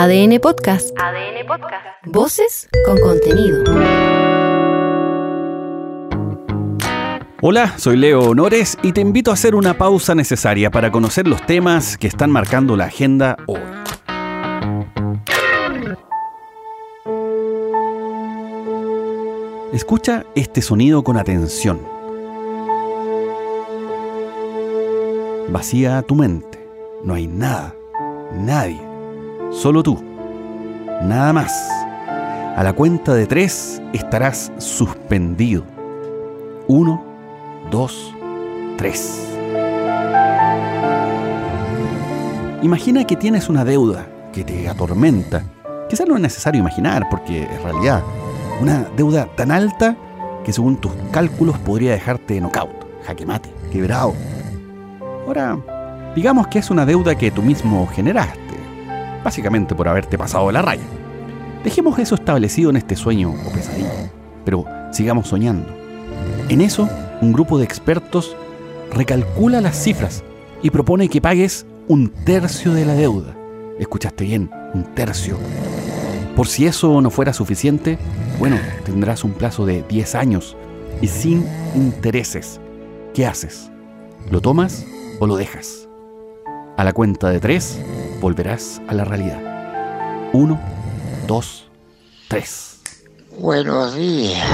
ADN Podcast. ADN Podcast. Voces con contenido. Hola, soy Leo Honores y te invito a hacer una pausa necesaria para conocer los temas que están marcando la agenda hoy. Escucha este sonido con atención. Vacía tu mente. No hay nada, nadie, solo tú. Nada más. A la cuenta de tres estarás suspendido. Uno, dos, tres. Imagina que tienes una deuda que te atormenta. Quizás no es necesario imaginar, porque en realidad una deuda tan alta que según tus cálculos podría dejarte knockout, jaque mate, quebrado. Ahora, digamos que es una deuda que tú mismo generaste, básicamente por haberte pasado la raya. Dejemos eso establecido en este sueño o pesadilla, pero sigamos soñando. En eso, un grupo de expertos recalcula las cifras y propone que pagues un tercio de la deuda. Escuchaste bien, un tercio. Por si eso no fuera suficiente, bueno, tendrás un plazo de 10 años y sin intereses. ¿Qué haces? ¿Lo tomas o lo dejas? A la cuenta de 3 volverás a la realidad. 1, 2, 3. Buenos días.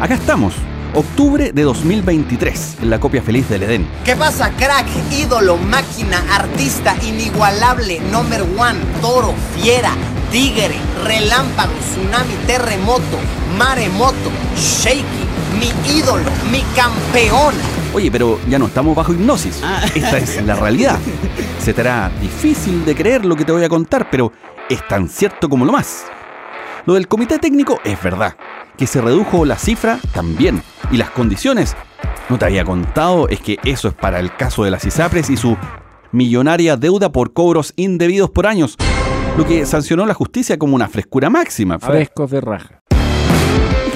Acá estamos, octubre de 2023, en la copia feliz del Edén. ¿Qué pasa, crack? Ídolo, máquina, artista, inigualable, number one, toro, fiera, tigre, relámpago, tsunami, terremoto, maremoto, shaky, mi ídolo, mi campeón. Oye, pero ya no estamos bajo hipnosis. Esta es la realidad. Se te hará difícil de creer lo que te voy a contar, pero es tan cierto como lo más. Lo del comité técnico es verdad. Que se redujo la cifra también. Y las condiciones. No te había contado, es que eso es para el caso de las ISAPRES y su millonaria deuda por cobros indebidos por años. Lo que sancionó la justicia como una frescura máxima. Frescos de raja.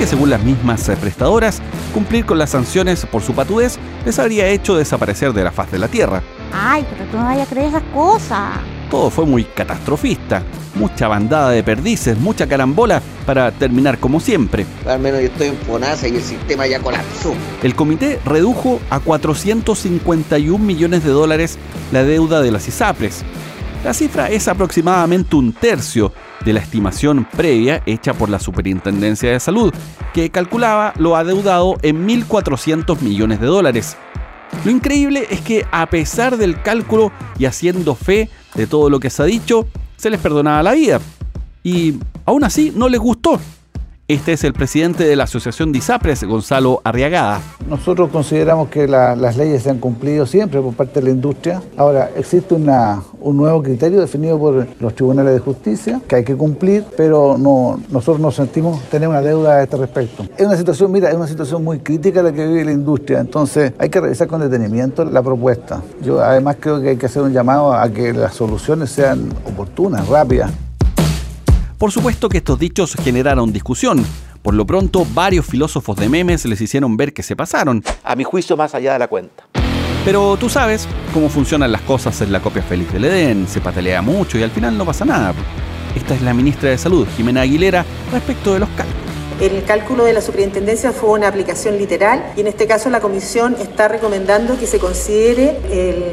Que según las mismas eh, prestadoras, cumplir con las sanciones por su patudez les habría hecho desaparecer de la faz de la tierra. Ay, pero tú no vayas a creer esas cosas. Todo fue muy catastrofista, mucha bandada de perdices, mucha carambola para terminar como siempre. Al menos yo estoy en Fonasa y el sistema ya colapsó. El comité redujo a 451 millones de dólares la deuda de las ISAPRES. La cifra es aproximadamente un tercio de la estimación previa hecha por la Superintendencia de Salud, que calculaba lo adeudado en 1.400 millones de dólares. Lo increíble es que a pesar del cálculo y haciendo fe de todo lo que se ha dicho, se les perdonaba la vida. Y aún así no les gustó. Este es el presidente de la Asociación de ISAPRES, Gonzalo Arriagada. Nosotros consideramos que la- las leyes se han cumplido siempre por parte de la industria. Ahora, existe un nuevo criterio definido por los tribunales de justicia que hay que cumplir, pero no, nosotros nos sentimos tener una deuda a este respecto. Es una situación, mira, es una situación muy crítica la que vive la industria, entonces hay que revisar con detenimiento la propuesta. Yo además creo que hay que hacer un llamado a que las soluciones sean oportunas, rápidas. Por supuesto que estos dichos generaron discusión. Por lo pronto, varios filósofos de memes les hicieron ver que se pasaron, a mi juicio más allá de la cuenta. Pero tú sabes cómo funcionan las cosas en la copia feliz del Edén, se patelea mucho y al final no pasa nada. Esta es la ministra de Salud, Jimena Aguilera, respecto de los cálculos. El cálculo de la superintendencia fue una aplicación literal y en este caso la comisión está recomendando que se considere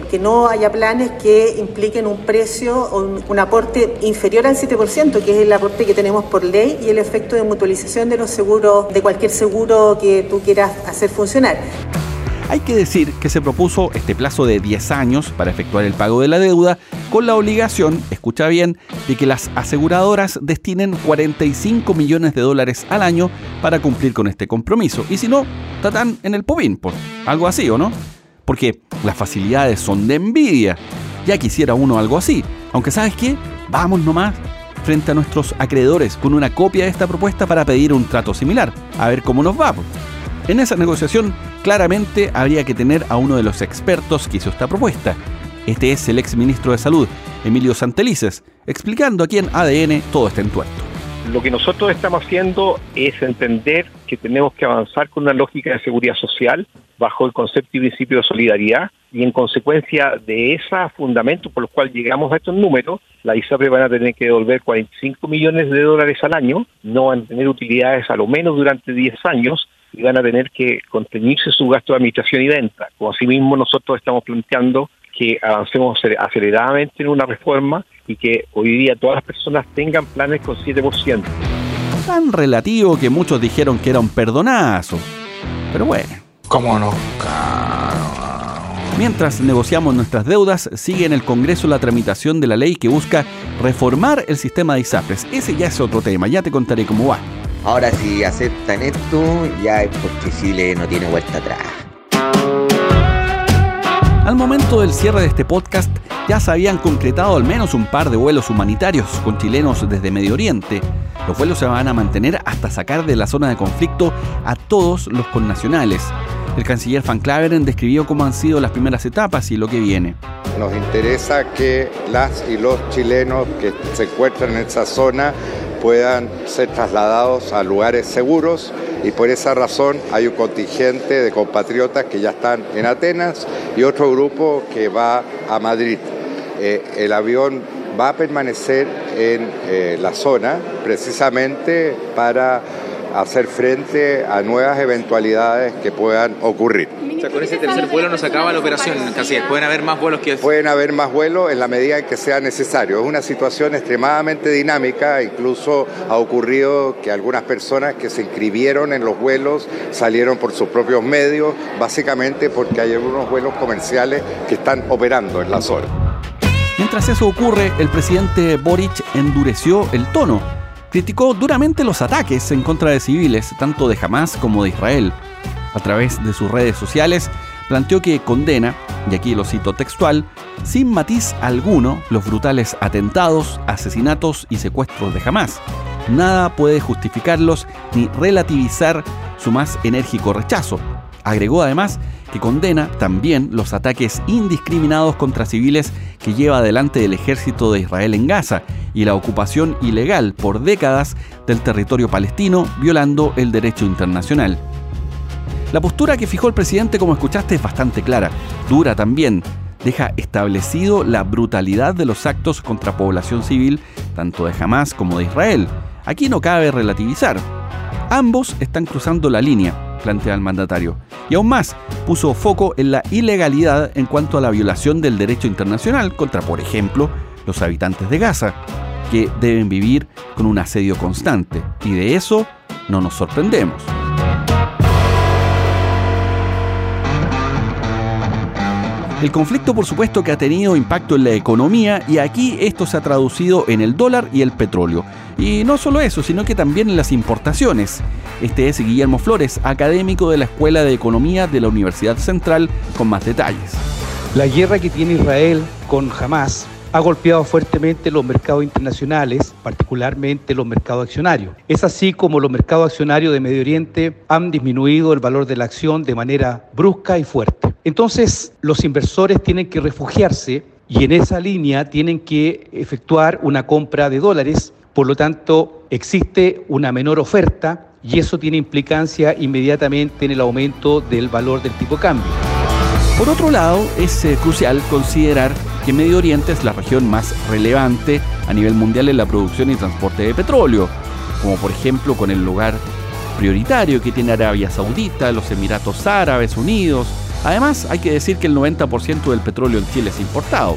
que no haya planes que impliquen un precio o un, un aporte inferior al 7%, que es el aporte que tenemos por ley y el efecto de mutualización de los seguros, de cualquier seguro que tú quieras hacer funcionar. Hay que decir que se propuso este plazo de 10 años para efectuar el pago de la deuda con la obligación, escucha bien, de que las aseguradoras destinen 45 millones de dólares al año para cumplir con este compromiso. Y si no, tatán en el povín, por algo así, ¿o no? Porque las facilidades son de envidia. Ya quisiera uno algo así. Aunque sabes qué, vamos nomás frente a nuestros acreedores con una copia de esta propuesta para pedir un trato similar. A ver cómo nos va. En esa negociación, claramente habría que tener a uno de los expertos que hizo esta propuesta. Este es el ex ministro de Salud, Emilio Santelices, explicando aquí en ADN todo este entuerto. Lo que nosotros estamos haciendo es entender que tenemos que avanzar con una lógica de seguridad social bajo el concepto y principio de solidaridad y en consecuencia de ese fundamento por los cuales llegamos a estos números, la ISAPRE van a tener que devolver 45 millones de dólares al año, no van a tener utilidades a lo menos durante 10 años y van a tener que contenerse su gasto de administración y venta. Como asimismo nosotros estamos planteando que avancemos aceleradamente en una reforma y que hoy día todas las personas tengan planes con 7%. Tan relativo que muchos dijeron que era un perdonazo. Pero bueno. ¿Cómo no? Mientras negociamos nuestras deudas, sigue en el Congreso la tramitación de la ley que busca reformar el sistema de ISAPRES. Ese ya es otro tema, ya te contaré cómo va. Ahora si aceptan esto, ya es porque Chile no tiene vuelta atrás. Al momento del cierre de este podcast, ya se habían concretado al menos un par de vuelos humanitarios con chilenos desde Medio Oriente. Los vuelos se van a mantener hasta sacar de la zona de conflicto a todos los connacionales. El canciller Van Claveren describió cómo han sido las primeras etapas y lo que viene. Nos interesa que las y los chilenos que se encuentran en esa zona puedan ser trasladados a lugares seguros y por esa razón hay un contingente de compatriotas que ya están en Atenas y otro grupo que va a Madrid. Eh, el avión va a permanecer en eh, la zona precisamente para hacer frente a nuevas eventualidades que puedan ocurrir. O sea, con ese tercer vuelo nos acaba la operación, casi. ¿Pueden haber más vuelos que Pueden haber más vuelos en la medida en que sea necesario. Es una situación extremadamente dinámica, incluso ha ocurrido que algunas personas que se inscribieron en los vuelos salieron por sus propios medios, básicamente porque hay algunos vuelos comerciales que están operando en la zona. Mientras eso ocurre, el presidente Boric endureció el tono criticó duramente los ataques en contra de civiles, tanto de Hamas como de Israel. A través de sus redes sociales, planteó que condena, y aquí lo cito textual, sin matiz alguno los brutales atentados, asesinatos y secuestros de Hamas. Nada puede justificarlos ni relativizar su más enérgico rechazo. Agregó además que condena también los ataques indiscriminados contra civiles que lleva adelante el ejército de Israel en Gaza y la ocupación ilegal por décadas del territorio palestino violando el derecho internacional. La postura que fijó el presidente, como escuchaste, es bastante clara, dura también, deja establecido la brutalidad de los actos contra población civil, tanto de Hamas como de Israel. Aquí no cabe relativizar. Ambos están cruzando la línea, plantea el mandatario. Y aún más, puso foco en la ilegalidad en cuanto a la violación del derecho internacional contra, por ejemplo, los habitantes de Gaza, que deben vivir con un asedio constante. Y de eso no nos sorprendemos. El conflicto, por supuesto, que ha tenido impacto en la economía y aquí esto se ha traducido en el dólar y el petróleo. Y no solo eso, sino que también en las importaciones. Este es Guillermo Flores, académico de la Escuela de Economía de la Universidad Central, con más detalles. La guerra que tiene Israel con Hamas ha golpeado fuertemente los mercados internacionales, particularmente los mercados accionarios. Es así como los mercados accionarios de Medio Oriente han disminuido el valor de la acción de manera brusca y fuerte. Entonces, los inversores tienen que refugiarse y en esa línea tienen que efectuar una compra de dólares. Por lo tanto, existe una menor oferta y eso tiene implicancia inmediatamente en el aumento del valor del tipo de cambio. Por otro lado, es eh, crucial considerar que Medio Oriente es la región más relevante a nivel mundial en la producción y transporte de petróleo, como por ejemplo con el lugar prioritario que tiene Arabia Saudita, los Emiratos Árabes Unidos. Además, hay que decir que el 90% del petróleo en Chile es importado.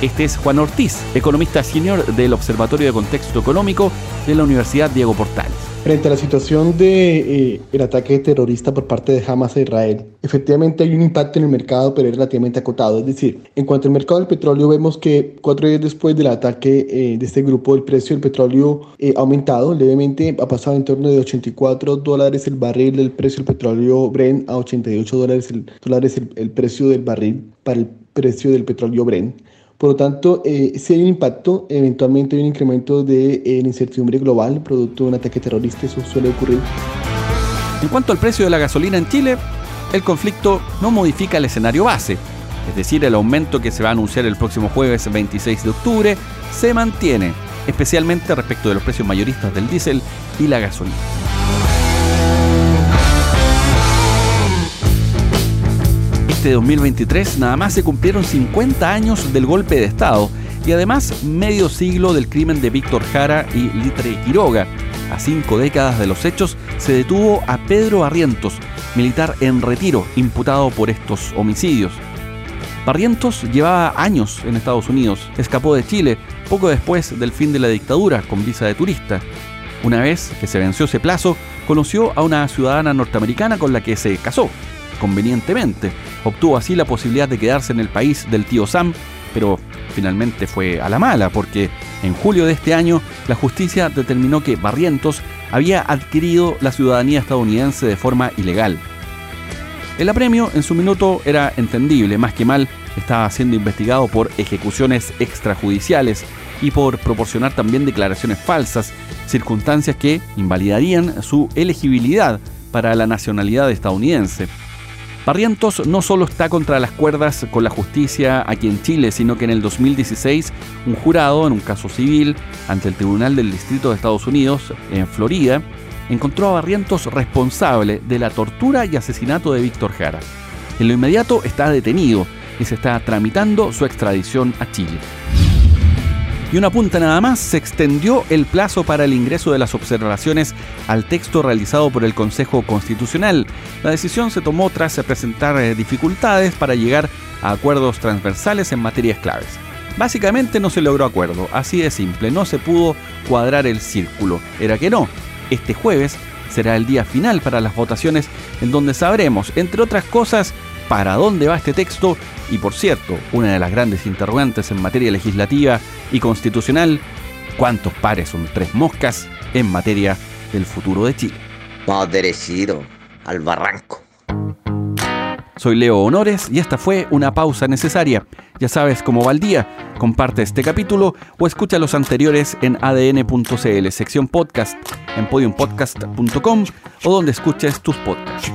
Este es Juan Ortiz, economista senior del Observatorio de Contexto Económico de la Universidad Diego Portales. Frente a la situación de eh, ataque terrorista por parte de Hamas a Israel, efectivamente hay un impacto en el mercado, pero es relativamente acotado. Es decir, en cuanto al mercado del petróleo, vemos que cuatro días después del ataque eh, de este grupo, el precio del petróleo eh, ha aumentado levemente, ha pasado en torno de 84 dólares el barril del precio del petróleo Brent a 88 dólares el, dólares el precio del barril para el precio del petróleo Brent. Por lo tanto, eh, si hay un impacto, eventualmente hay un incremento de eh, incertidumbre global producto de un ataque terrorista, eso suele ocurrir. En cuanto al precio de la gasolina en Chile, el conflicto no modifica el escenario base, es decir, el aumento que se va a anunciar el próximo jueves 26 de octubre se mantiene, especialmente respecto de los precios mayoristas del diésel y la gasolina. Este 2023 nada más se cumplieron 50 años del golpe de Estado y además medio siglo del crimen de Víctor Jara y Litre Quiroga. A cinco décadas de los hechos se detuvo a Pedro Barrientos, militar en retiro, imputado por estos homicidios. Barrientos llevaba años en Estados Unidos, escapó de Chile poco después del fin de la dictadura con visa de turista. Una vez que se venció ese plazo, conoció a una ciudadana norteamericana con la que se casó, convenientemente. Obtuvo así la posibilidad de quedarse en el país del tío Sam, pero finalmente fue a la mala, porque en julio de este año la justicia determinó que Barrientos había adquirido la ciudadanía estadounidense de forma ilegal. El apremio en su minuto era entendible, más que mal estaba siendo investigado por ejecuciones extrajudiciales y por proporcionar también declaraciones falsas, circunstancias que invalidarían su elegibilidad para la nacionalidad estadounidense. Barrientos no solo está contra las cuerdas con la justicia aquí en Chile, sino que en el 2016 un jurado en un caso civil ante el Tribunal del Distrito de Estados Unidos en Florida encontró a Barrientos responsable de la tortura y asesinato de Víctor Jara. En lo inmediato está detenido y se está tramitando su extradición a Chile. Y una punta nada más, se extendió el plazo para el ingreso de las observaciones al texto realizado por el Consejo Constitucional. La decisión se tomó tras presentar eh, dificultades para llegar a acuerdos transversales en materias claves. Básicamente no se logró acuerdo, así de simple, no se pudo cuadrar el círculo. Era que no. Este jueves será el día final para las votaciones en donde sabremos, entre otras cosas, para dónde va este texto y por cierto, una de las grandes interrogantes en materia legislativa y constitucional, ¿cuántos pares son tres moscas en materia del futuro de Chile? Vamos al barranco. Soy Leo Honores y esta fue una pausa necesaria. Ya sabes cómo va el día. Comparte este capítulo o escucha los anteriores en adn.cl, sección podcast, en podiumpodcast.com o donde escuches tus podcasts.